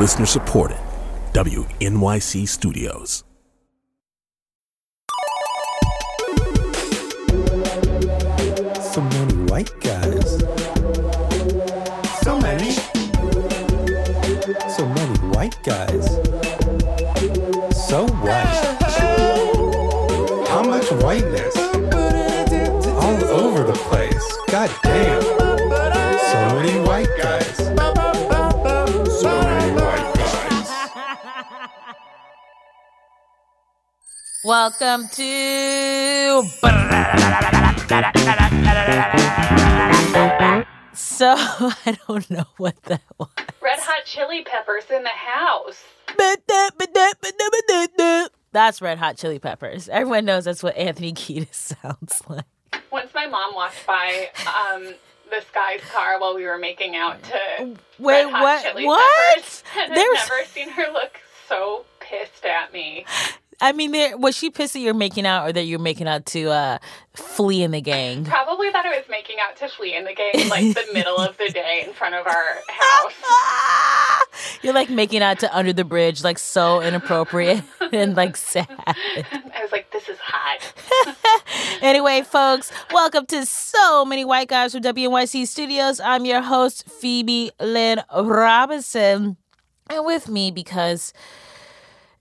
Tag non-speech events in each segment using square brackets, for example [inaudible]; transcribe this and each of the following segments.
Listener supported. WNYC Studios. So many white guys. So many. So many white guys. Welcome to. So [laughs] I don't know what that was. Red Hot Chili Peppers in the house. That's Red Hot Chili Peppers. Everyone knows that's what Anthony Kiedis [laughs] sounds like. Once my mom walked by um, this guy's car while we were making out to Wait, Red Hot what? Chili What? Peppers, [laughs] and There's- I've never seen her look so pissed at me. I mean, there was she pissed that you're making out, or that you're making out to uh, Flea in the gang? Probably that I was making out to Flea in the gang, like the middle of the day in front of our house. [laughs] You're like making out to under the bridge, like so inappropriate [laughs] and like sad. I was like, this is hot. [laughs] Anyway, folks, welcome to So Many White Guys from WNYC Studios. I'm your host, Phoebe Lynn Robinson. And with me, because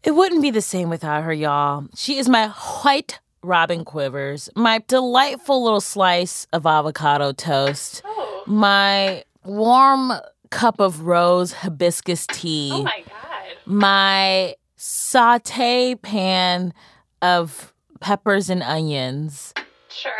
it wouldn't be the same without her, y'all. She is my white Robin Quivers, my delightful little slice of avocado toast, Oh, my warm cup of rose hibiscus tea oh my god. my saute pan of peppers and onions. Sure.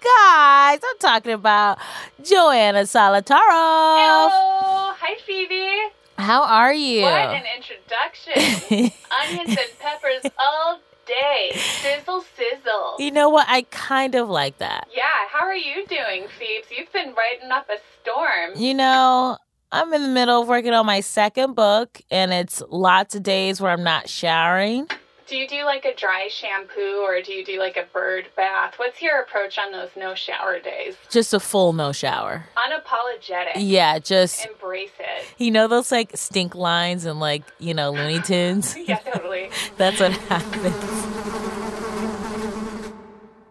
Guys, I'm talking about Joanna Solotaroff. Hello. Hi, Phoebe. How are you? What an introduction. [laughs] Onions and peppers all day. Sizzle, sizzle. you know what? I kind of like that. Yeah, how are you doing, Phoebes? You've been writing up a storm. You know, I'm in the middle of working on my second book, and it's lots of days where I'm not showering. Do you do like a dry shampoo or do you do like a bird bath? What's your approach on those no shower days? Just a full no shower. Unapologetic. Yeah, just, Embrace it. you know, those like stink lines and like, you know, Looney Tunes? [laughs] Yeah, totally. [laughs] That's what happens.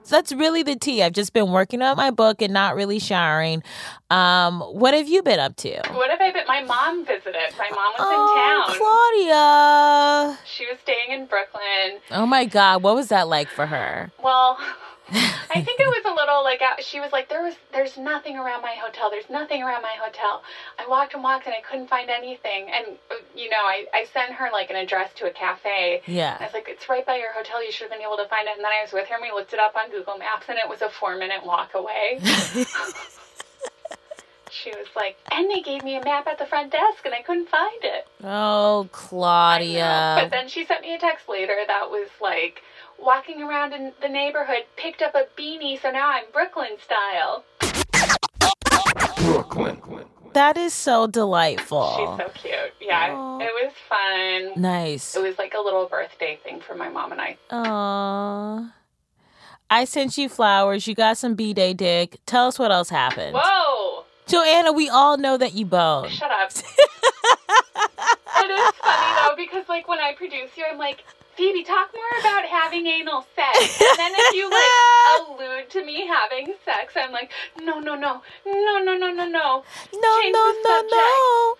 That's really the tea. I've just been working on my book and not really showering. Um, what have you been up to? what have I been? My mom visited. My mom was Oh, in town. Claudia. She was staying in Brooklyn. Oh my God, what was that like for her? Well, [laughs] I think it was a little like she was like there was there's nothing around my hotel. There's nothing around my hotel. I walked and walked and I couldn't find anything. And uh, you know, I I sent her like an address to a cafe. Yeah. I was like, it's right by your hotel. You should have been able to find it. And then I was with her and we looked it up on Google Maps and it was a four minute walk away. [laughs] she was like, and they gave me a map at the front desk and I couldn't find it. Oh, Claudia. But then she sent me a text later that was like, walking around in the neighborhood, picked up a beanie, so now I'm Brooklyn style. Brooklyn. That is so delightful. She's so cute. Yeah, Aw. it was fun. nice. It was like a little birthday thing for my mom and I. Aww. I sent you flowers. You got some B-Day dick. Tell us what else happened. Whoa! Joanna, we all know that you boned. Shut up. [laughs] it is funny though because like when I produce you, I'm like, Phoebe, talk more about having anal sex. [laughs] And then if you like allude to me having sex, I'm like, no, no, no, no, no, no, no, no. No, Change no, no, no.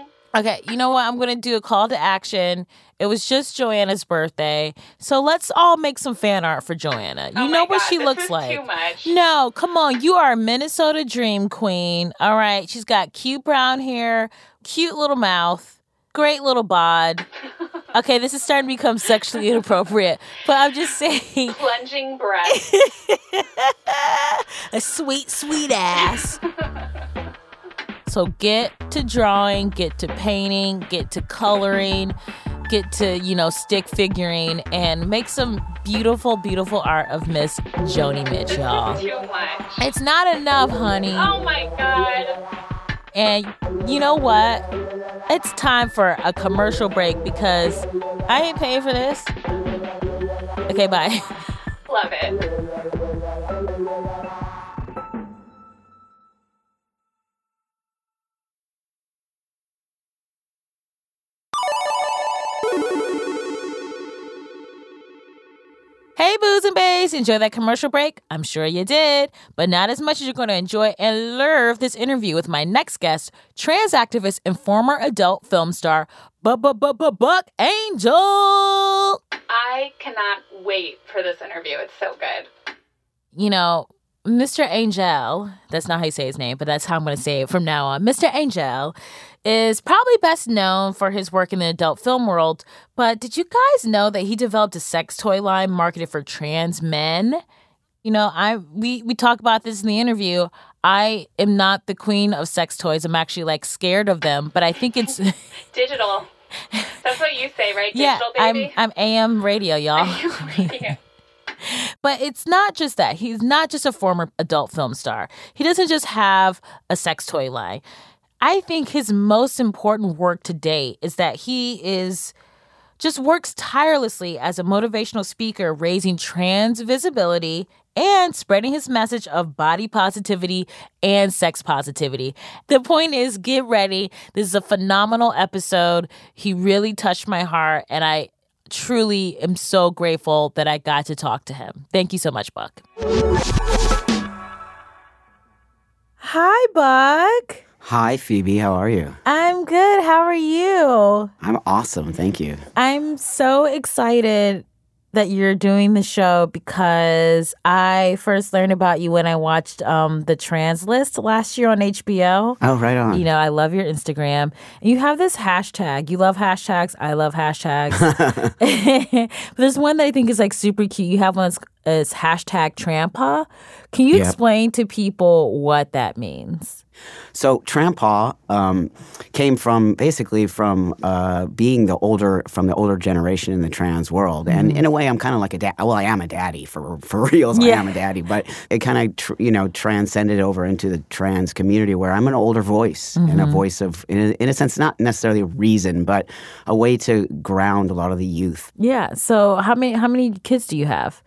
Um, Okay, you know what? I'm going to do a call to action. It was just Joanna's birthday. So let's all make some fan art for Joanna. You oh know what God, she looks like. Too much. No, come on. You are a Minnesota dream queen. All right. She's got cute brown hair, cute little mouth, great little bod. Okay, this is starting to become sexually inappropriate, but I'm just saying Plunging breath. [laughs] a sweet, sweet ass. So get to drawing, get to painting, get to coloring, get to, you know, stick figuring, and make some beautiful, beautiful art of Miss Joni Mitchell. y'all. Too much. It's not enough, honey. Oh my god. And you know what? It's time for a commercial break because I ain't paying for this. Okay, bye. Love it. Hey, Booze and bays, enjoy that commercial break? I'm sure you did, but not as much as you're going to enjoy and love this interview with my next guest, trans activist and former adult film star, Buck Angel. I cannot wait for this interview. It's so good. You know, Mr. Angel, that's not how you say his name, but that's how I'm going to say it from now on. Mr. Angel is probably best known for his work in the adult film world, but did you guys know that he developed a sex toy line marketed for trans men? You know, I we we talk about this in the interview. I am not the queen of sex toys. I'm actually like scared of them, but I think it's [laughs] Digital. That's what you say, right? yeah, Digital I'm. I'm AM radio, y'all. Yeah. But it's not just that. He's not just a former adult film star. He doesn't just have a sex toy line. I think his most important work to date is that he is just works tirelessly as a motivational speaker, raising trans visibility and spreading his message of body positivity and sex positivity. The point is, get ready. This is a phenomenal episode. He really touched my heart, and I truly am so grateful that I got to talk to him. Thank you so much, Buck. Hi, Buck. Hi, Phoebe. How are you? I'm good. How are you? I'm awesome. Thank you. I'm so excited that you're doing the show because I first learned about you when I watched um, the Trans List last year on HBO. Oh, right on. You know, I love your Instagram. You have this hashtag. You love hashtags. I love hashtags. but [laughs] [laughs] there's one that I think is like super cute. You have one that's it's hashtag Trampa. Can you Yep. explain to people what that means? So Trampaw um, came from basically from uh, being the older from the older generation in the trans world, and in a way, I'm kind of like a dad. Well, I am a daddy for for [laughs] reals. Yeah. I am a daddy, but it kind of tr- you know transcended over into the trans community where I'm an older voice and a voice of, in a, in a sense, not necessarily a reason, but a way to ground a lot of the youth. Yeah. So how many how many kids do you have?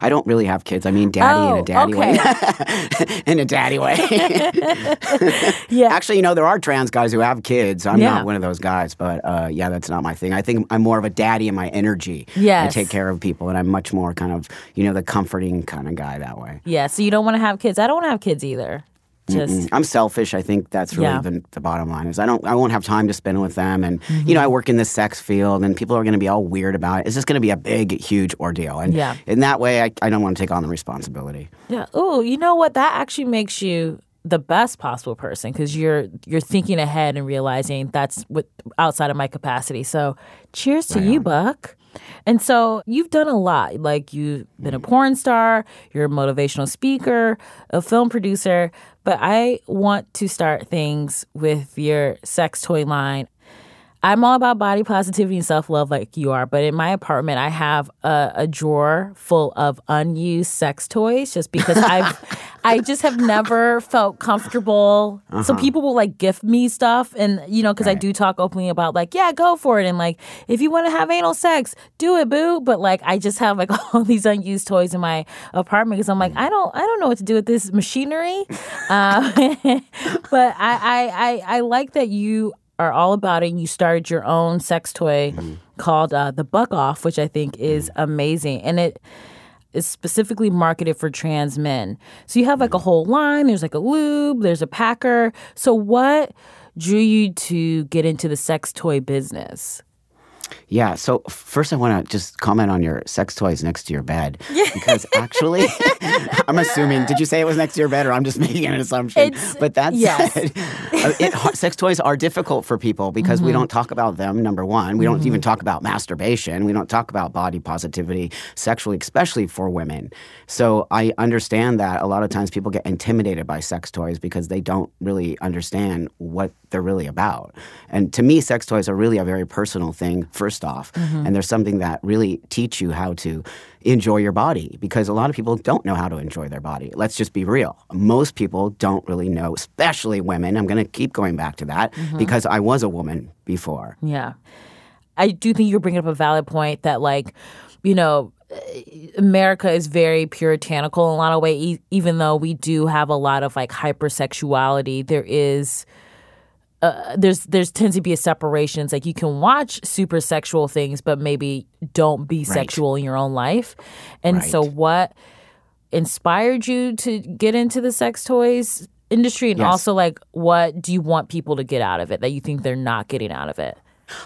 I don't really have kids. I mean, daddy in Oh, a daddy okay. way. [laughs] in a daddy way. [laughs] Yeah. Actually, you know, there are trans guys who have kids. I'm Yeah. not one of those guys, but uh, yeah, that's not my thing. I think I'm more of a daddy in my energy. I Yes. take care of people, and I'm much more kind of, you know, the comforting kind of guy that way. Yeah. So you don't want to have kids. I don't want to have kids either. Just I'm selfish. I think that's really Yeah. the, the bottom line is I don't I won't have time to spend with them, and Mm-hmm. you know I work in the sex field, and people are going to be all weird about it. It's just going to be a big, huge ordeal, and Yeah. in that way, I, I don't want to take on the responsibility. Yeah. Oh, you know what? That actually makes you the best possible person because you're you're thinking ahead and realizing that's what outside of my capacity. So, cheers to you, Buck. And so you've done a lot. Like you've been a mm-hmm. porn star, you're a motivational speaker, a film producer. But I want to start things with your sex toy line. I'm all about body positivity and self love, like you are. But in my apartment, I have a, a drawer full of unused sex toys, just because [laughs] I've, I just have never felt comfortable. So people will like gift me stuff, and you know, because I do talk openly about like, yeah, go for it, and like, if you want to have anal sex, do it, boo. But like, I just have like [laughs] all these unused toys in my apartment because I'm like, I don't, I don't know what to do with this machinery. Uh, [laughs] [laughs] but I, I, I, I like that you are all about it and you started your own sex toy called uh, the buck off which i think is amazing and it is specifically marketed for trans men. So you have like a whole line there's like a lube there's a packer. So what drew you to get into the sex toy business Yeah. So first, I want to just comment on your sex toys next to your bed [laughs] because actually, [laughs] I'm assuming. Did you say it was next to your bed, or I'm just [laughs] making an assumption? It's- but that's yes. it, sex toys are difficult for people because Mm-hmm. we don't talk about them. Number one, we don't even talk about masturbation. We don't talk about body positivity sexually, especially for women. So I understand that a lot of times people get intimidated by sex toys because they don't really understand what they're really about. And to me, sex toys are really a very personal thing, first off. Mm-hmm. And there's something that really teach you how to enjoy your body because a lot of people don't know how to enjoy their body. Let's just be real. Most people don't really know, especially women. I'm going to keep going back to that mm-hmm. because I was a woman before. Yeah. I do think you're bringing up a valid point that, like, you know, America is very puritanical in a lot of ways, e- even though we do have a lot of like hypersexuality, there is uh, there's there's tends to be a separation. It's like you can watch super sexual things, but maybe don't be sexual in your own life. And so, what inspired you to get into the sex toys industry, and Yes. also like what do you want people to get out of it that you think they're not getting out of it?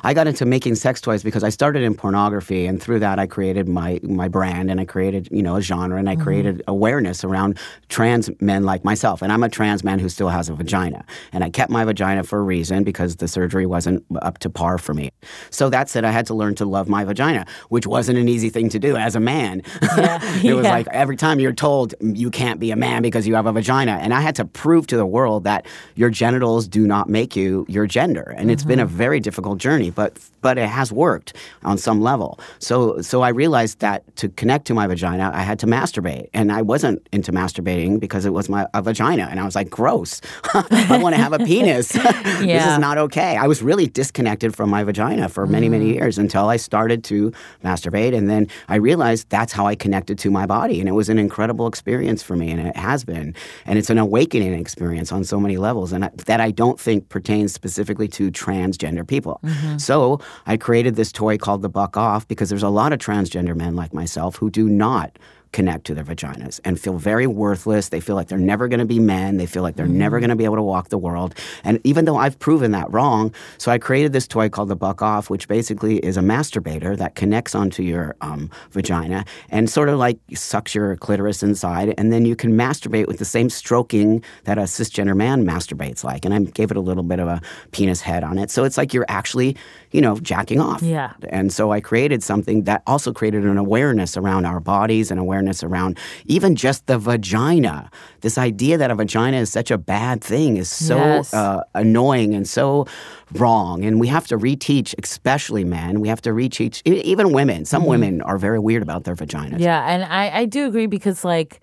I got into making sex toys because I started in pornography, and through that, I created my my brand, and I created you know a genre, and I mm-hmm. created awareness around trans men like myself. And I'm a trans man who still has a vagina, and I kept my vagina for a reason because the surgery wasn't up to par for me. So that said, I had to learn to love my vagina, which wasn't an easy thing to do as a man. [laughs] it was Yeah. like every time you're told you can't be a man because you have a vagina, and I had to prove to the world that your genitals do not make you your gender, and it's been a mm-hmm. very difficult journey, but but it has worked on some level. So so I realized that to connect to my vagina, I had to masturbate, and I wasn't into masturbating because it was my a vagina, and I was like, gross. [laughs] I want to have a penis. [laughs] this is not okay. I was really disconnected from my vagina for many many mm. years until I started to masturbate, and then I realized that's how I connected to my body, and it was an incredible experience for me, and it has been, and it's an awakening experience on so many levels, and I, that I don't think pertains specifically to transgender people. Mm-hmm. Mm-hmm. So I created this toy called the Buck Off because there's a lot of transgender men like myself who do not connect to their vaginas and feel very worthless. They feel like they're never going to be men. They feel like they're never going to be able to walk the world. And even though I've proven that wrong, so I created this toy called the Buck Off, which basically is a masturbator that connects onto your um, vagina and sort of like sucks your clitoris inside. And then you can masturbate with the same stroking that a cisgender man masturbates like. And I gave it a little bit of a penis head on it. So it's like you're actually, you know, jacking off. Yeah. And so I created something that also created an awareness around our bodies and awareness around even just the vagina. This idea that a vagina is such a bad thing is so Yes. uh, annoying and so wrong. And we have to reteach, especially men, we have to reteach, even women. Some women are very weird about their vaginas. Yeah, and I, I do agree because like,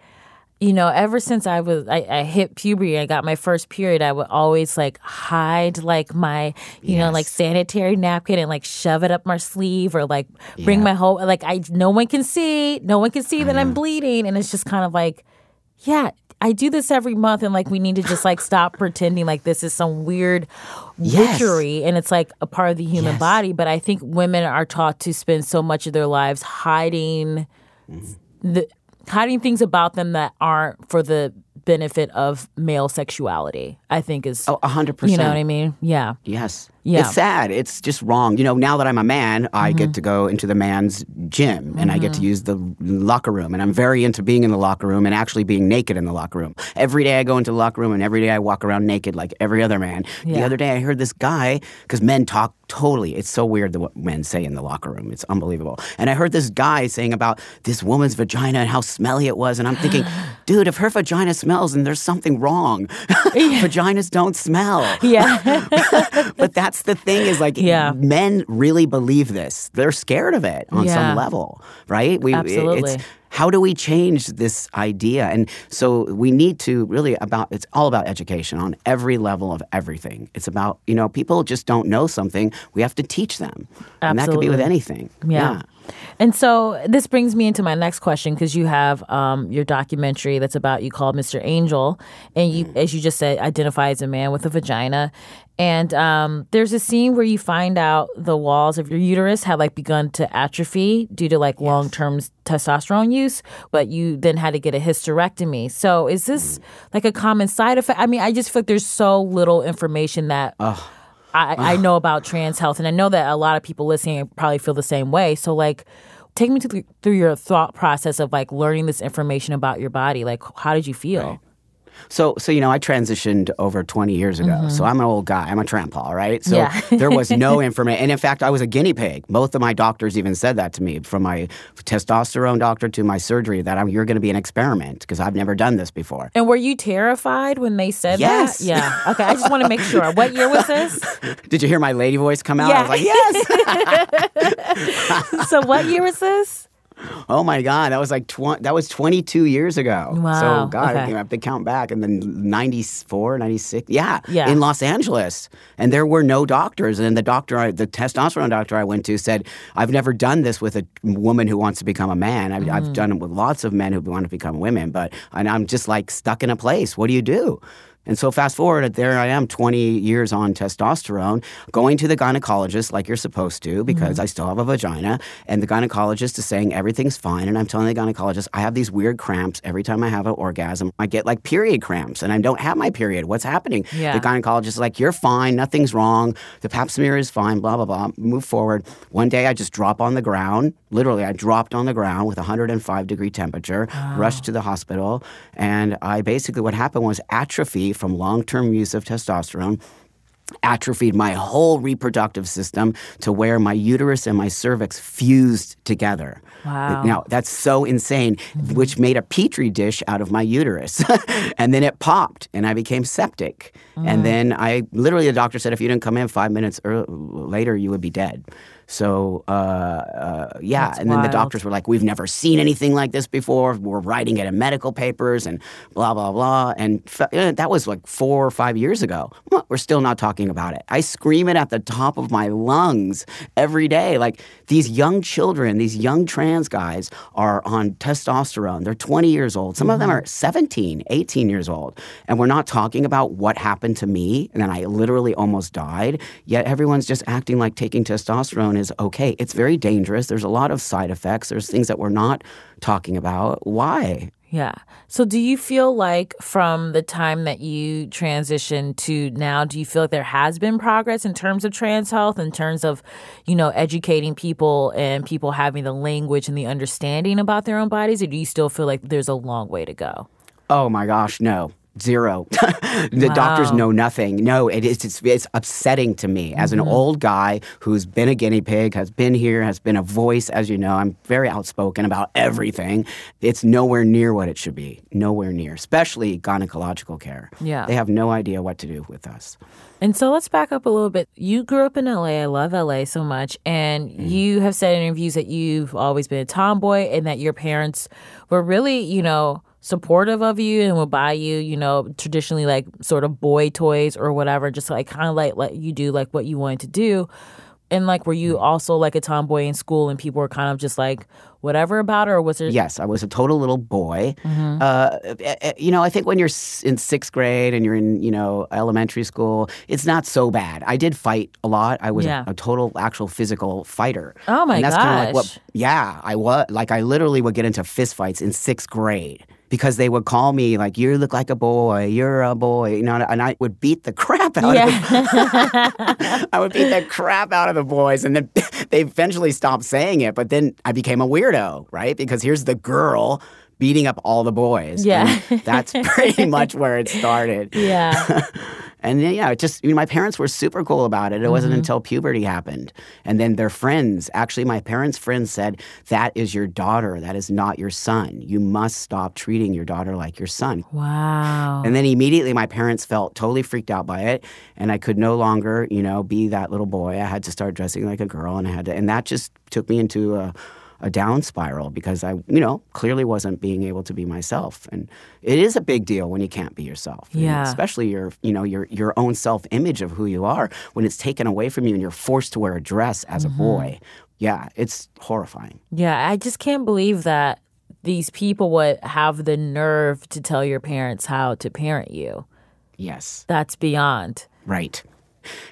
you know, ever since I was I, I hit puberty, I got my first period, I would always like hide like my, you know, like sanitary napkin and like shove it up my sleeve or like bring Yeah. my whole like I no one can see, no one can see that I'm bleeding. And it's just kind of like, yeah, I do this every month and like we need to just like stop [laughs] pretending like this is some weird Yes. witchery and it's like a part of the human Yes. body. But I think women are taught to spend so much of their lives hiding mm-hmm. the hiding things about them that aren't for the benefit of male sexuality. I think is Oh, a hundred percent. you know what I mean? Yeah. Yes. Yeah. It's sad. It's just wrong. You know, now that I'm a man, I Mm-hmm. get to go into the man's gym and I get to use the locker room. And I'm very into being in the locker room and actually being naked in the locker room. Every day I go into the locker room and every day I walk around naked like every other man. The other day I heard this guy, because men talk totally, it's so weird what men say in the locker room. It's unbelievable. And I heard this guy saying about this woman's vagina and how smelly it was. And I'm thinking, [gasps] dude, if her vagina smells, then there's something wrong. [laughs] Vaginas don't smell Yeah. [laughs] but that's the thing is like Yeah. men really believe this. They're scared of it on Yeah. some level, right? We Absolutely. It's, how do we change this idea? And so we need to really about it's all about education on every level of everything. It's about, you know, people just don't know something. We have to teach them. Absolutely. And that could be with anything. Yeah. And so this brings me into my next question because you have um, your documentary that's about you called Mr. Angel, and you, as you just said, identify as a man with a vagina. And um, there's a scene where you find out the walls of your uterus have like begun to atrophy due to like long term testosterone use, but you then had to get a hysterectomy. So is this like a common side effect? I mean, I just feel like there's so little information that. I, I know about trans health, and I know that a lot of people listening probably feel the same way. So, like, take me through your thought process of like learning this information about your body. Like, how did you feel? So, so you know, I transitioned over 20 years ago. So I'm an old guy. I'm a trampa, right? So Mm-hmm. Yeah. [laughs] there was no [laughs] information. And in fact, I was a guinea pig. Both of my doctors even said that to me, from my testosterone doctor to my surgery, that I'm, you're going to be an experiment because I've never done this before. And were you terrified when they said Yes. that? Yeah. Okay. I just want to make sure. [laughs] What year was this? Did you hear my lady voice come out? Yeah. I was like, yes. so, what year was this? Oh my God, that was like tw- that was 22 years ago. Wow, So God, okay. I have to count back. And then 94, 96, yeah, Yeah. in Los Angeles. And there were no doctors. And the doctor, I, the testosterone doctor I went to said, I've never done this with a woman who wants to become a man. I've, Mm. I've done it with lots of men who want to become women. But, and I'm just like stuck in a place. What do you do? And so fast forward, there I am 20 years on testosterone, going to the gynecologist like you're supposed to because mm-hmm. I still have a vagina. And the gynecologist is saying everything's fine. And I'm telling the gynecologist, I have these weird cramps every time I have an orgasm. I get like period cramps and I don't have my period. What's happening? Yeah. The gynecologist is like, you're fine. Nothing's wrong. The pap smear is fine, blah, blah, blah. Move forward. One day I just drop on the ground. Literally, I dropped on the ground with 105 degree temperature, rushed to the hospital. And I basically, what happened was atrophy from long term use of testosterone atrophied my whole reproductive system to where my uterus and my cervix fused together. Wow. Now, that's so insane, which made a petri dish out of my uterus. [laughs] and then it popped and I became septic. Mm. And then I literally, the doctor said, if you didn't come in five minutes ear later, you would be dead. So, uh, uh, yeah. That's and then the doctors were like, we've never seen anything like this before. We're writing it in medical papers and blah, blah, blah. And f- eh, that was like four or five years ago. We're still not talking about it. I scream it at the top of my lungs every day. Like these young children, these young trans guys are on testosterone. They're 20 years old. Some of them are 17, 18 years old. And we're not talking about what happened to me and then I literally almost died. Yet everyone's just acting like taking testosterone is okay. It's very dangerous. There's a lot of side effects. There's things that we're not talking about. Why? Yeah. So do you feel like from the time that you transitioned to now, do you feel like there has been progress in terms of trans health, in terms of, you know, educating people and people having the language and the understanding about their own bodies? Or do you still feel like there's a long way to go? Oh my gosh, no. Zero. [laughs] the doctors know nothing. No, it is. It's, it's upsetting to me as Mm-hmm. an old guy who's been a guinea pig, has been here, has been a voice. As you know, I'm very outspoken about everything. It's nowhere near what it should be. Nowhere near, especially gynecological care. Yeah. they have no idea what to do with us. And so let's back up a little bit. You grew up in LA. I love LA so much. And you have said in interviews that you've always been a tomboy and that your parents were really, you know, supportive of you and would buy you, you know, traditionally like sort of boy toys or whatever, just like kind of like let you do like what you wanted to do. And like, were you also like a tomboy in school and people were kind of just like whatever about it? Or was there. Yes, I was a total little boy. Mm-hmm. Uh, eh, eh, you know, I think when you're in sixth grade and you're in, you know, elementary school, it's not so bad. I did fight a lot. I was Yeah. a, a total, actual physical fighter. Oh, my and that's kinda like what, yeah, I was. Like, I literally would get into fistfights in sixth grade. Because they would call me like, "You look like a boy. You're a boy," you know, and I would beat the crap out of Yeah. [laughs] [laughs] I would beat the crap out of the boys, and then [laughs] they eventually stopped saying it. But then I became a weirdo, right? Because here's the girl beating up all the boys. Yeah. and that's pretty much where it started. yeah. And then, yeah, it just you know, my parents were super cool about it. It wasn't Mm-hmm. until puberty happened, and then their friends. Actually, my parents' friends said that is your daughter. That is not your son. You must stop treating your daughter like your son. Wow. And then immediately my parents felt totally freaked out by it and I could no longer, you know, be that little boy. I had to start dressing like a girl and I had to and that just took me into a a down spiral because I, you know, clearly wasn't being able to be myself. And it is a big deal when you can't be yourself. And Yeah. especially your, you know, your your own self-image of who you are when it's taken away from you and you're forced to wear a dress as a mm-hmm. boy. Yeah, it's horrifying. Yeah, I just can't believe that these people would have the nerve to tell your parents how to parent you. Yes. That's beyond. Right.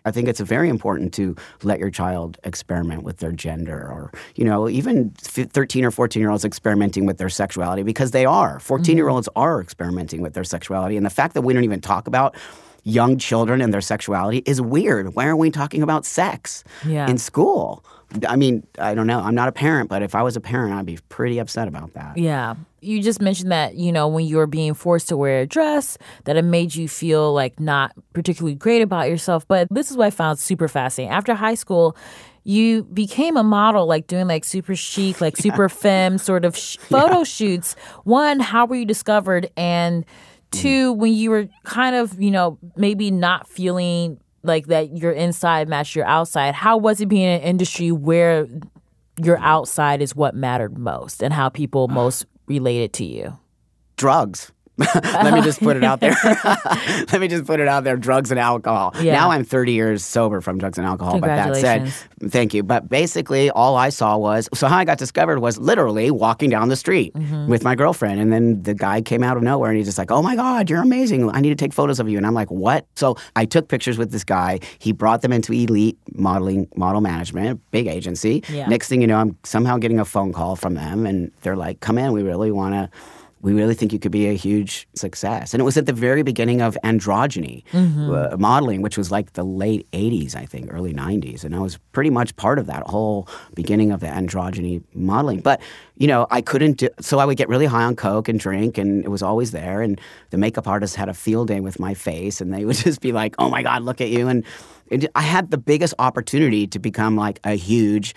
I think it's very important to let your child experiment with their gender or, you know, even 13 or 14 year olds experimenting with their sexuality because they are. 14 year mm-hmm. olds are experimenting with their sexuality. And the fact that we don't even talk about young children and their sexuality is weird. Why aren't we talking about sex Yeah. in school? I mean, I don't know. I'm not a parent, but if I was a parent, I'd be pretty upset about that. Yeah. You just mentioned that, you know, when you were being forced to wear a dress, that it made you feel like not particularly great about yourself. But this is what I found super fascinating. After high school, you became a model, like doing like super chic, like [laughs] super femme sort of sh- [laughs] photo shoots. One, how were you discovered? And mm. two, when you were kind of, you know, maybe not feeling like that your inside matched your outside, how was it being in an industry where your outside is what mattered most and how people most related to you? drugs [laughs] Let me just put it out there. [laughs] [laughs] Let me just put it out there. Drugs and alcohol. Yeah. Now I'm 30 years sober from drugs and alcohol. But that said, thank you. But basically, all I saw was so how I got discovered was literally walking down the street Mm-hmm. with my girlfriend, and then the guy came out of nowhere and he's just like, "Oh my God, you're amazing! I need to take photos of you." And I'm like, "What?" So I took pictures with this guy. He brought them into Elite Modeling Model Management, big agency. Yeah. Next thing you know, I'm somehow getting a phone call from them, and they're like, "Come in, we really want to." We really think you could be a huge success. And it was at the very beginning of androgyny uh, modeling, which was like the late 80s, I think, early 90s. And I was pretty much part of that whole beginning of the androgyny modeling. But, you know, I couldn't do, so I would get really high on Coke and drink, and it was always there. And the makeup artist had a field day with my face, and they would [laughs] just be like, oh my God, look at you. And it, I had the biggest opportunity to become like a huge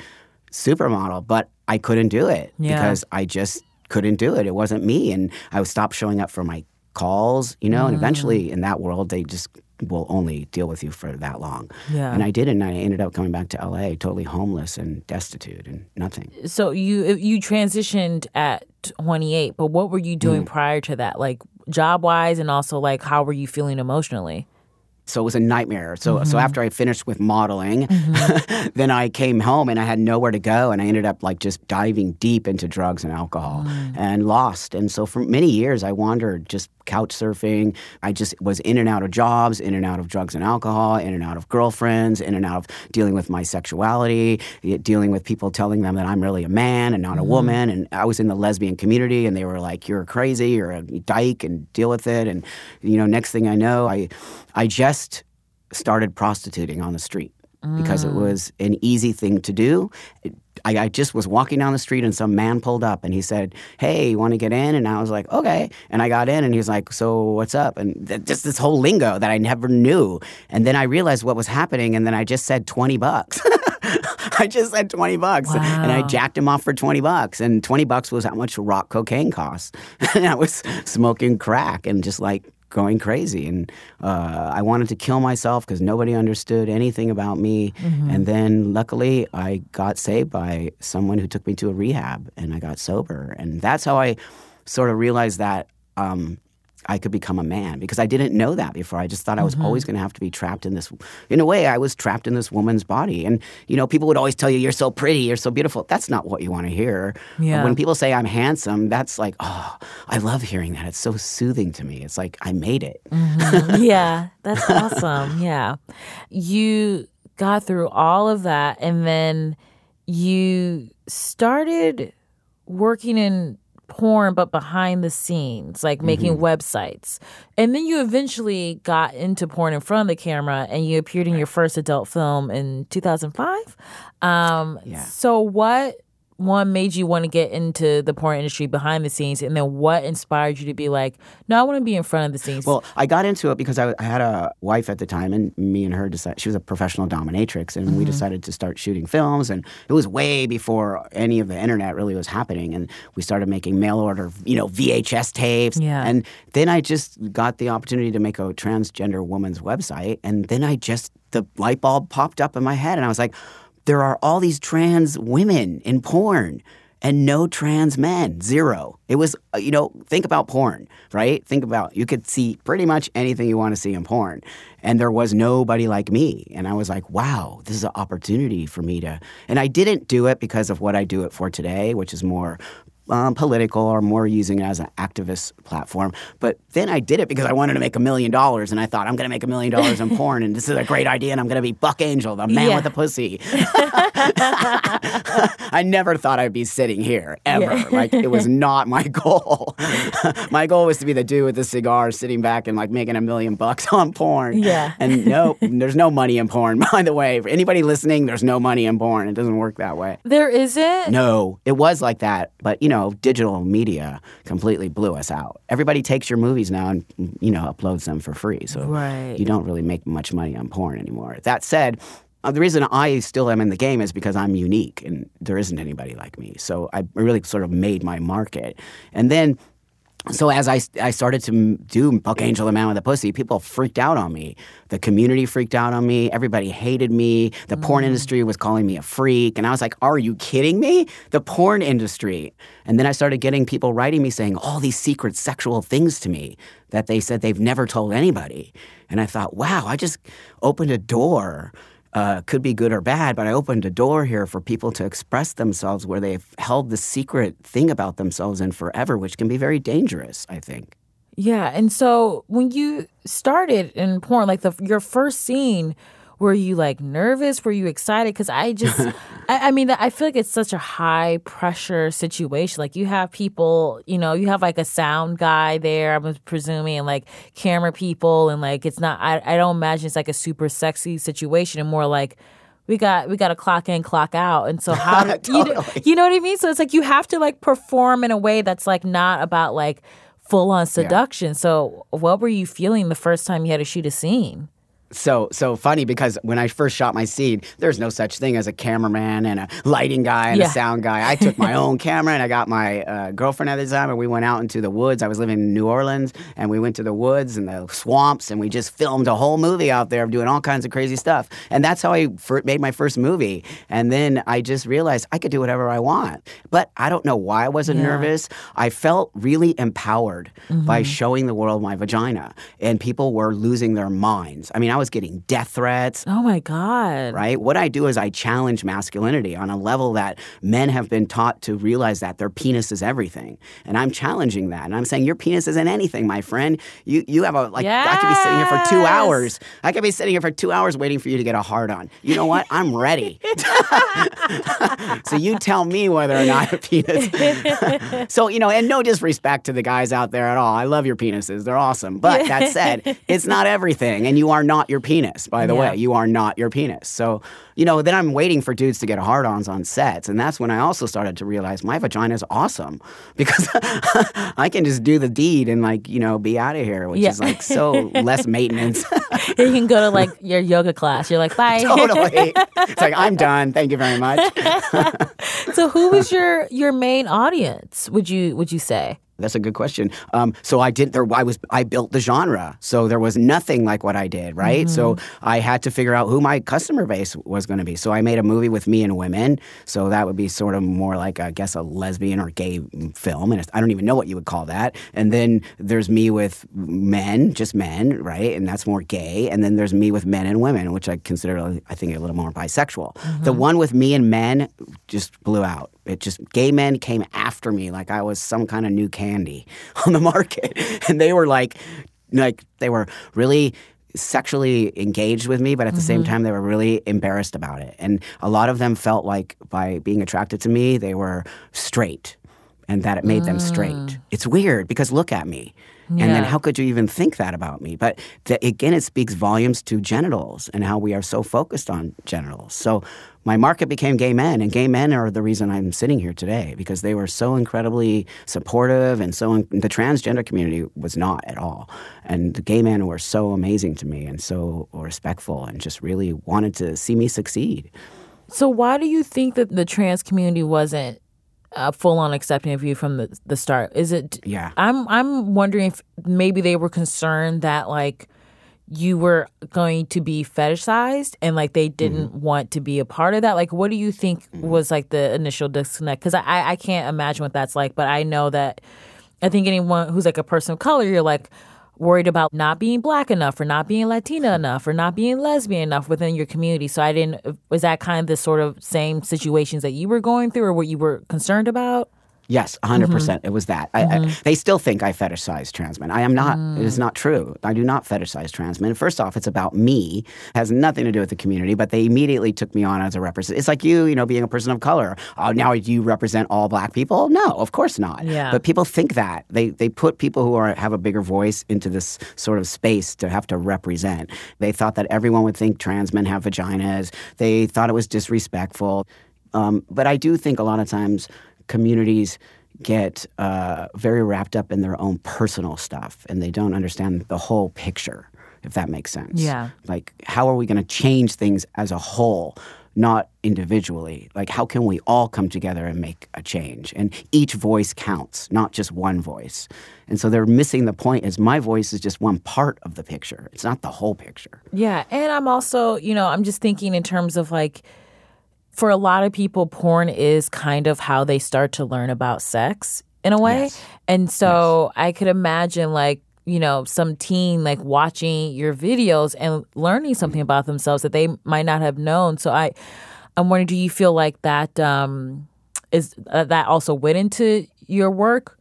supermodel, but I couldn't do it Yeah. because I just couldn't do it. It wasn't me. And I would stop showing up for my calls, you know, and Mm. eventually in that world, they just will only deal with you for that long. Yeah. And I didn't. And I ended up coming back to LA totally homeless and destitute and nothing. So you you transitioned at 28, but what were you doing Mm. prior to that? Like job wise, and also like how were you feeling emotionally? So it was a nightmare. So Mm-hmm. so after I finished with modeling, [laughs] then I came home and I had nowhere to go and I ended up like just diving deep into drugs and alcohol Mm. and lost. And so for many years I wandered just couch surfing. I just was in and out of jobs, in and out of drugs and alcohol, in and out of girlfriends, in and out of dealing with my sexuality, dealing with people telling them that I'm really a man and not a woman. And I was in the lesbian community and they were like, You're crazy, you're a dyke and deal with it. And you know, next thing I know, I I just started prostituting on the street because it mm. was an easy thing to do. I, I just was walking down the street and some man pulled up and he said, Hey, you want to get in? And I was like, Okay. And I got in and he was like, So what's up? And th- just this whole lingo that I never knew. And then I realized what was happening and then I just said 20 bucks. [laughs] I just said 20 bucks and I jacked him off for 20 bucks. And 20 bucks was how much rock cocaine costs. [laughs] and I was smoking crack and just like going crazy. And uh, I wanted to kill myself because nobody understood anything about me. And then luckily, I got saved by someone who took me to a rehab and I got sober. And that's how I sort of realized that. Um, I could become a man because I didn't know that before. I just thought I was always mm-hmm. going to have to be trapped in this. In a way, I was trapped in this woman's body. And, you know, people would always tell you, you're so pretty, you're so beautiful. That's not what you want to hear. Yeah. When people say I'm handsome, that's like, oh, I love hearing that. It's so soothing to me. It's like, I made it. Mm-hmm. [laughs] yeah, that's awesome. Yeah. You got through all of that and then you started working in porn but behind the scenes, like making Mm-hmm. websites. And then you eventually got into porn in front of the camera and you appeared in your first adult film in 2005. Um Yeah. so what one made you want to get into the porn industry behind the scenes and then what inspired you to be like, "No, I want to be in front of the scenes." Well, I got into it because I, I had a wife at the time, and me and her decided she was a professional dominatrix, and Mm-hmm. we decided to start shooting films. And it was way before any of the internet really was happening, and we started making mail order, you know, VHS tapes. Yeah. And then I just got the opportunity to make a transgender woman's website, and then I just the light bulb popped up in my head, and I was like, there are all these trans women in porn and no trans men. Zero. It was, uh, you know, think about porn, right? Think about you could see pretty much anything you want to see in porn. And there was nobody like me. And I was like, wow, this is an opportunity for me to. And I didn't do it because of what I do it for today, which is more. Um, political or more using it as an activist platform. But then I did it because I wanted to make a million dollars and I thought I'm going to make a million dollars in [laughs] porn and this is a great idea and I'm going to be Buck Angel, the man Yeah. with the pussy. [laughs] I never thought I'd be sitting here ever. Yeah. Like it was [laughs] not my goal. my goal was to be the dude with the cigar sitting back and like making a million bucks on porn. Yeah. And no, there's no money in porn. By the way, for anybody listening, there's no money in porn. It doesn't work that way. there isn't. No, it was like that, but you know, digital media completely blew us out. Everybody takes your movies now and you know uploads them for free, so Right. you don't really make much money on porn anymore. That said. Uh, the reason I still am in the game is because I'm unique and there isn't anybody like me. So I really sort of made my market. And then so as I, I started to do Buck Angel the Man with a Pussy, people freaked out on me. The community freaked out on me. Everybody hated me. The porn mm. industry was calling me a freak. And I was like, are you kidding me? The porn industry. And then I started getting people writing me saying all these secret sexual things to me that they said they've never told anybody. And I thought, wow, I just opened a door uh, could be good or bad, but I opened a door here for people to express themselves where they've held the secret thing about themselves in forever, which can be very dangerous, I think. Yeah, and so when you started in porn, like the your first scene, were you like nervous? Were you excited? Because I just, [laughs] I, I mean, I feel like it's such a high pressure situation. Like you have people, you know, you have like a sound guy there. I'm presuming, and like camera people, and like it's not. I I don't imagine it's like a super sexy situation, and more like. We got we got to clock in, clock out, and so [laughs] how do, [laughs] you, know, Totally. you know what I mean? So it's like you have to like perform in a way that's like not about like full on seduction. So what were you feeling the first time you had to shoot a scene? So so funny because when I first shot my scene, there's no such thing as a cameraman and a lighting guy and Yeah. a sound guy. I took my own camera and I got my uh, girlfriend at the time, and we went out into the woods. I was living in New Orleans, and we went to the woods and the swamps, and we just filmed a whole movie out there of doing all kinds of crazy stuff. And that's how I fir- made my first movie. And then I just realized I could do whatever I want. But I don't know why I wasn't Yeah. nervous. I felt really empowered by Mm-hmm. showing the world my vagina, and people were losing their minds. I mean, I was getting death threats. Oh my god! Right? What I do is I challenge masculinity on a level that men have been taught to realize that their penis is everything. And I'm challenging that. And I'm saying your penis isn't anything, my friend. You you have a like I could be sitting here for two hours. I could be sitting here for two hours waiting for you to get a hard on. You know what? I'm ready. [laughs] so you tell me whether or not a penis. [laughs] so, you know, and no disrespect to the guys out there at all. I love your penises. They're awesome. But that said, it's not everything. And you are not your penis, by the Yeah. way. You are not your penis. So, you know, then I'm waiting for dudes to get hard ons on sets. And that's when I also started to realize my vagina is awesome [laughs] because I can just do the deed and, like, you know, be out of here, which Yeah. is like so less maintenance. [laughs] you can go to like your yoga class. You're like, bye. [laughs] totally. It's like, I'm done. Thank you very much. so who was your your main audience? Would you would you say? That's a good question. Um, so I did there. I was I built the genre. So there was nothing like what I did, right? So I had to figure out who my customer base was going to be. So I made a movie with me and women. So that would be sort of more like I guess a lesbian or gay film, and it's, I don't even know what you would call that. And then there's me with men, just men, right? And that's more gay. And then there's me with men and women, which I consider I think a little more bisexual. The one with me and men just blew out. It just gay men came after me like I was some kind of new candy [laughs] on the market, [laughs] and they were like, like they were really sexually engaged with me, but at the same mm-hmm. time they were really embarrassed about it. And a lot of them felt like by being attracted to me, they were straight, and that it made them straight. Ah. It's weird because look at me. And then how could you even think that about me? But th- again, it speaks volumes to genitals and how we are so focused on genitals. So my market became gay men, and gay men are the reason I'm sitting here today because they were so incredibly supportive and so in- the transgender community was not at all. And the gay men were so amazing to me and so respectful and just really wanted to see me succeed. So why do you think that the trans community wasn't uh, full on accepting of you from the the start? Is it? Yeah. I'm I'm wondering if maybe they were concerned that like you were going to be fetishized and like they didn't want to be a part of that. Like, what do you think was like the initial disconnect? Because I I can't imagine what that's like, but I know that I think anyone who's like a person of color, you're like worried about not being black enough or not being Latina enough or not being lesbian enough within your community. So I didn't was that kind of the sort of same situations that you were going through or what you were concerned about? Yes, 100%. Mm-hmm. percent It was that. I, I, mm-hmm. they still think I fetishize trans men. I am not. It is mm. not true. I do not fetishize trans men. First off, it's about me. It has nothing to do with the community, but they immediately took me on as a representative. It's like you, you know, being a person of color. Oh, now do you represent all black people? No, of course not. Yeah. But people think that. They, they put people who are, have a bigger voice into this sort of space to have to represent. They thought that everyone would think trans men have vaginas. They thought it was disrespectful. Um, but I do think a lot of times communities get uh, very wrapped up in their own personal stuff and they don't understand the whole picture if that makes sense. Yeah. Like, how are we going to change things as a whole? Not individually. Like, how can we all come together and make a change? And each voice counts, not just one voice. And so they're missing the point is my voice is just one part of the picture. It's not the whole picture. Yeah. And I'm also, you know, I'm just thinking in terms of like, for a lot of people, porn is kind of how they start to learn about sex in a way. Yes. And so I could imagine like, you know, some teen like watching your videos and learning something about themselves that they might not have known. So I, I'm wondering, do you feel like that um, is uh, that also went into your work?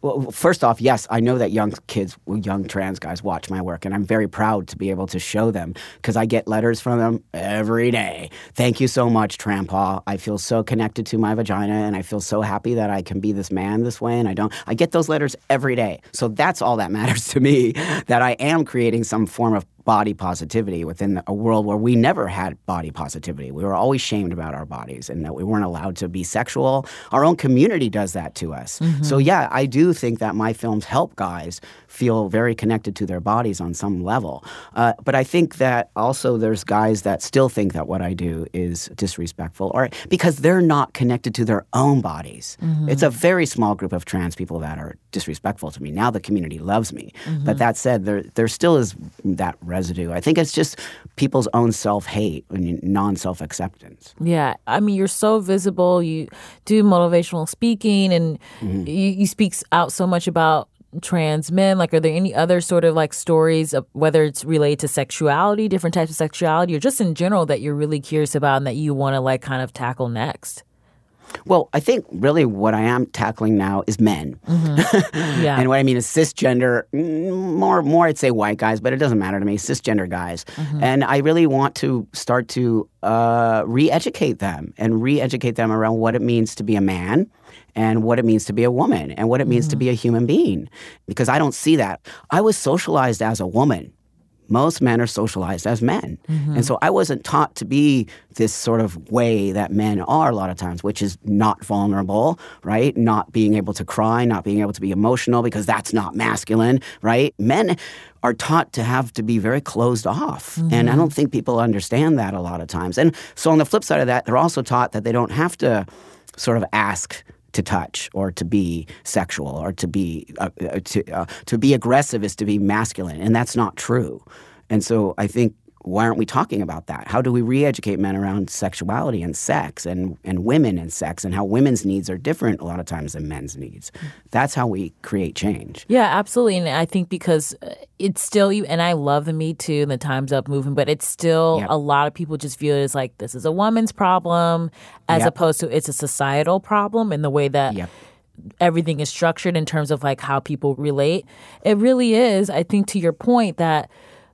Well, first off, yes, I know that young kids, young trans guys watch my work, and I'm very proud to be able to show them because I get letters from them every day. Thank you so much, Trampa. I feel so connected to my vagina, and I feel so happy that I can be this man this way, and I don't. I get those letters every day, so that's all that [laughs] matters to me. That I am creating some form of body positivity within a world where we never had body positivity. We were always shamed about our bodies and that we weren't allowed to be sexual. Our own community does that to us. Mm-hmm. So, yeah, I do think that my films help guys feel very connected to their bodies on some level. Uh, but I think that also there's guys that still think that what I do is disrespectful or because they're not connected to their own bodies. It's a very small group of trans people that are disrespectful to me. Now the community loves me. But mm-hmm. that said, there, there still is that residue. I think it's just people's own self hate and non self acceptance. Yeah, I mean, you're so visible. You do motivational speaking, and mm-hmm. you, you speak out so much about trans men. Like, are there any other sort of like stories, of, whether it's related to sexuality, different types of sexuality, or just in general that you're really curious about and that you want to like kind of tackle next? Well, I think really what I am tackling now is men. [laughs] Yeah, And what I mean is cisgender, mm, more, more I'd say white guys, but it doesn't matter to me, cisgender guys. And I really want to start to uh, re educate them and re educate them around what it means to be a man and what it means to be a woman and what it means to be a human being. Because I don't see that. I was socialized as a woman. Most men are socialized as men. Mm-hmm. And so I wasn't taught to be this sort of way that men are a lot of times, which is not vulnerable, right? Not being able to cry, not being able to be emotional because that's not masculine, right? Men are taught to have to be very closed off. And I mm-hmm. don't think people understand that a lot of times. And so on the flip side of that, they're also taught that they don't have to sort of ask to touch or to be sexual or to be uh, uh, to uh, to be aggressive is to be masculine and that's not true. And so i think why aren't we talking about that how do we re-educate men around sexuality and sex and and women and sex and how women's needs are different a lot of times than men's needs that's how we create change Yeah, absolutely. And I think because uh, it's still, and I love the Me Too and the Time's Up movement, but it's still Yep. a lot of people just view it as like this is a woman's problem as Yep. opposed to it's a societal problem in the way that Yep. everything is structured in terms of like how people relate. It really is, I think, to your point that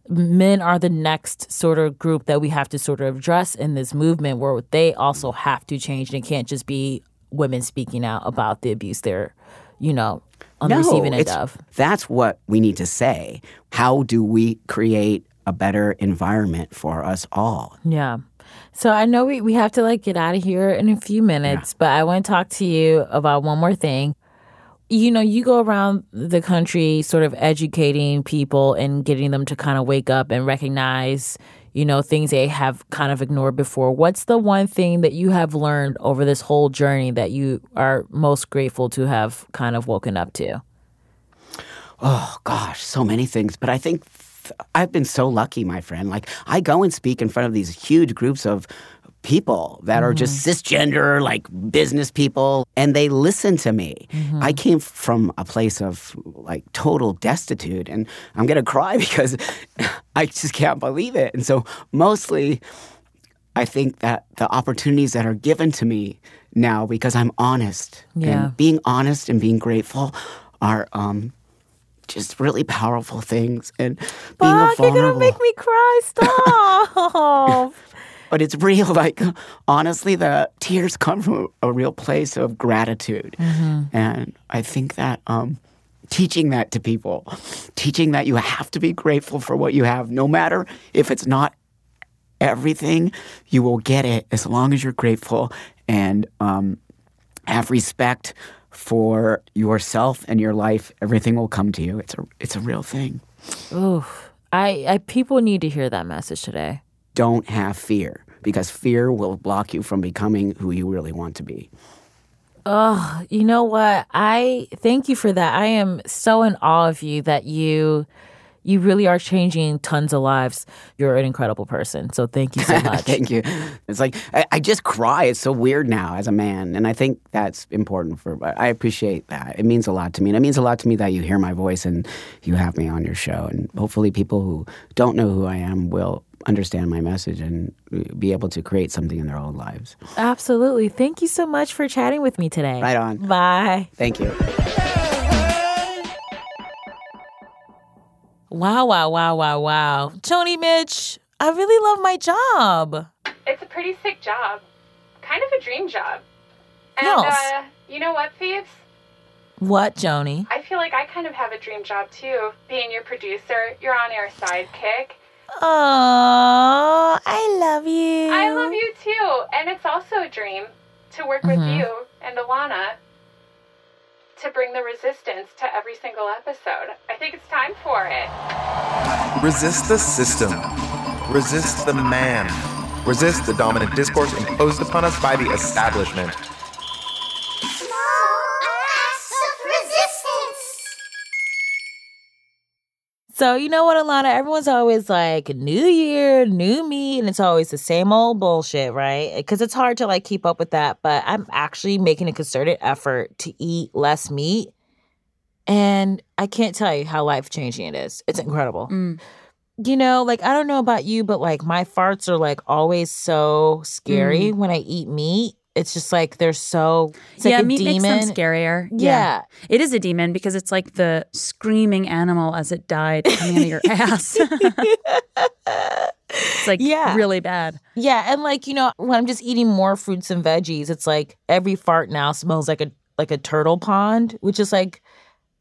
men are the next sort of group that we have to sort of address in this movement where they also have to change and it can't just be women speaking out about the abuse they're, you know, on the receiving end of. That's what we need to say. How do we create a better environment for us all? Yeah. So I know we, we have to like get out of here in a few minutes, but I want to talk to you about one more thing. You know, you go around the country sort of educating people and getting them to kind of wake up and recognize, you know, things they have kind of ignored before. What's the one thing that you have learned over this whole journey that you are most grateful to have kind of woken up to? Oh gosh, so many things. But I think I've been so lucky, my friend. Like I go and speak in front of these huge groups of people that are just cisgender, like business people, and they listen to me. I came from a place of like total destitute, and I'm gonna cry [laughs] because I just can't believe it. And so mostly. I think that the opportunities that are given to me now because I'm honest Yeah. and being honest and being grateful are um, just really powerful things. And being a Fuck, you're gonna make me cry. [laughs] Stop. But it's [laughs] real. Like honestly, the tears come from a real place of gratitude, and I think that. Um, Teaching that to people, teaching that you have to be grateful for what you have, no matter if it's not everything, you will get it as long as you're grateful and um, have respect for yourself and your life. Everything will come to you. It's a it's a real thing. Ooh, I, I people need to hear that message today. Don't have fear because fear will block you from becoming who you really want to be. Oh, you know what? I thank you for that. I am so in awe of you that you you really are changing tons of lives. You're an incredible person. So thank you so [laughs] much. Thank you. It's like I, I just cry. It's so weird now as a man, and I think that's important for. I appreciate that. It means a lot to me, and it means a lot to me that you hear my voice and you have me on your show. And hopefully, people who don't know who I am will understand my message and be able to create something in their own lives. Absolutely. Thank you so much for chatting with me today. Right on. Bye. Thank you. Wow, wow, wow, wow, wow. Joni Mitch, I really love my job. It's a pretty sick job. Kind of a dream job. And, Yes. uh, you know what, Phoebes? What, Joni? I feel like I kind of have a dream job too. Being your producer, your on air sidekick. Oh, I love you. I love you too. And it's also a dream to work with Mhm. you and Alana to bring the resistance to every single episode. I think it's time for it. Resist the system. Resist the man. Resist the dominant discourse imposed upon us by the establishment. So, you know what, Alana? Everyone's always like, new year, new me. And it's always the same old bullshit, right? Because it's hard to like keep up with that. But I'm actually making a concerted effort to eat less meat. And I can't tell you how life changing it is. It's incredible. Mm. You know, like, I don't know about you, but like my farts are like always so scary when I eat meat. It's just like they're so, it's yeah, like a meat demon. makes them scarier. Yeah. It is a demon because it's like the screaming animal as it died coming out of your [laughs] ass. [laughs] it's like Yeah. really bad. Yeah, and like you know, when I'm just eating more fruits and veggies, it's like every fart now smells like a like a turtle pond, which is like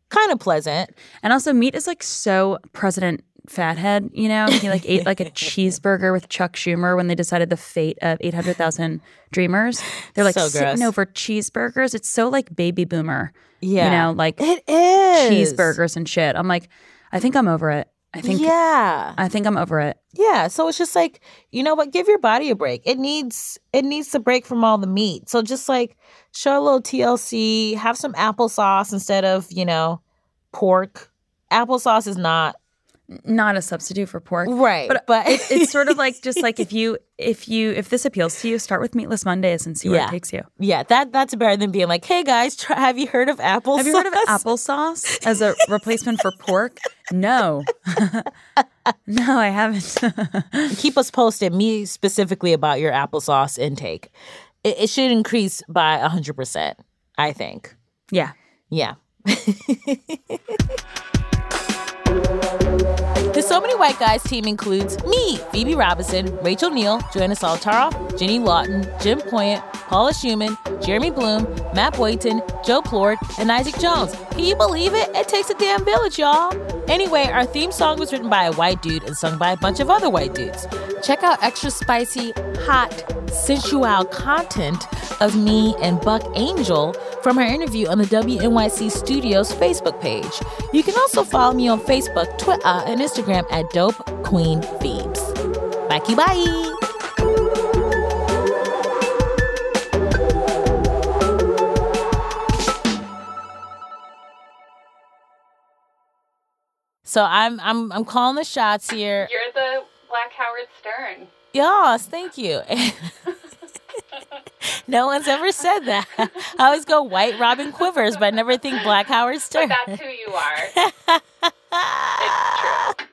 kind of pleasant. And also, meat is like so President Fathead. You know, he like ate like a [laughs] cheeseburger with Chuck Schumer when they decided the fate of eight hundred thousand dreamers. They're like So sitting over cheeseburgers. It's so like baby boomer. Yeah, You know, like it is cheeseburgers and shit. I'm like, I think I'm over it. I think yeah, I think I'm over it. yeah. So it's just like you know what? Give your body a break. It needs it needs to break from all the meat. So just like show a little TLC. Have some applesauce instead of you know pork. Applesauce is not Not a substitute for pork. right, But, but it, it's sort of like just like [laughs] if you if you if this appeals to you, start with meatless Mondays and see where Yeah. it takes you. yeah, that that's better than being like, hey guys, try, have you heard of applesauce? Have you heard of [laughs] applesauce as a replacement for pork? No, [laughs] no, I haven't. keep us posted, me specifically, about your applesauce intake. It, it should increase by 100%, I think. yeah, Yeah. So Many White Guys team includes me, Phoebe Robinson, Rachel Neal, Joanna Solotaroff, Jenny Lawton, Jim Poyant, Paula Szuchman, Jeremy Bloom, Matt Boynton, Joe Plourde, and Isaac Jones. Can you believe it? It takes a damn village, y'all. Anyway, our theme song was written by a white dude and sung by a bunch of other white dudes. Check out extra spicy, hot, sensual content of me and Buck Angel from our interview on the WNYC Studios Facebook page. You can also follow me on Facebook, Twitter, and Instagram at Dope Queen Phoebes. Bye, bye. So I'm I'm I'm calling the shots here. You're the Black Howard Stern. Yes, thank you. [laughs] no one's ever said that. I always go white Robin Quivers, but I never think Black Howard Stern. That's who you are. [laughs]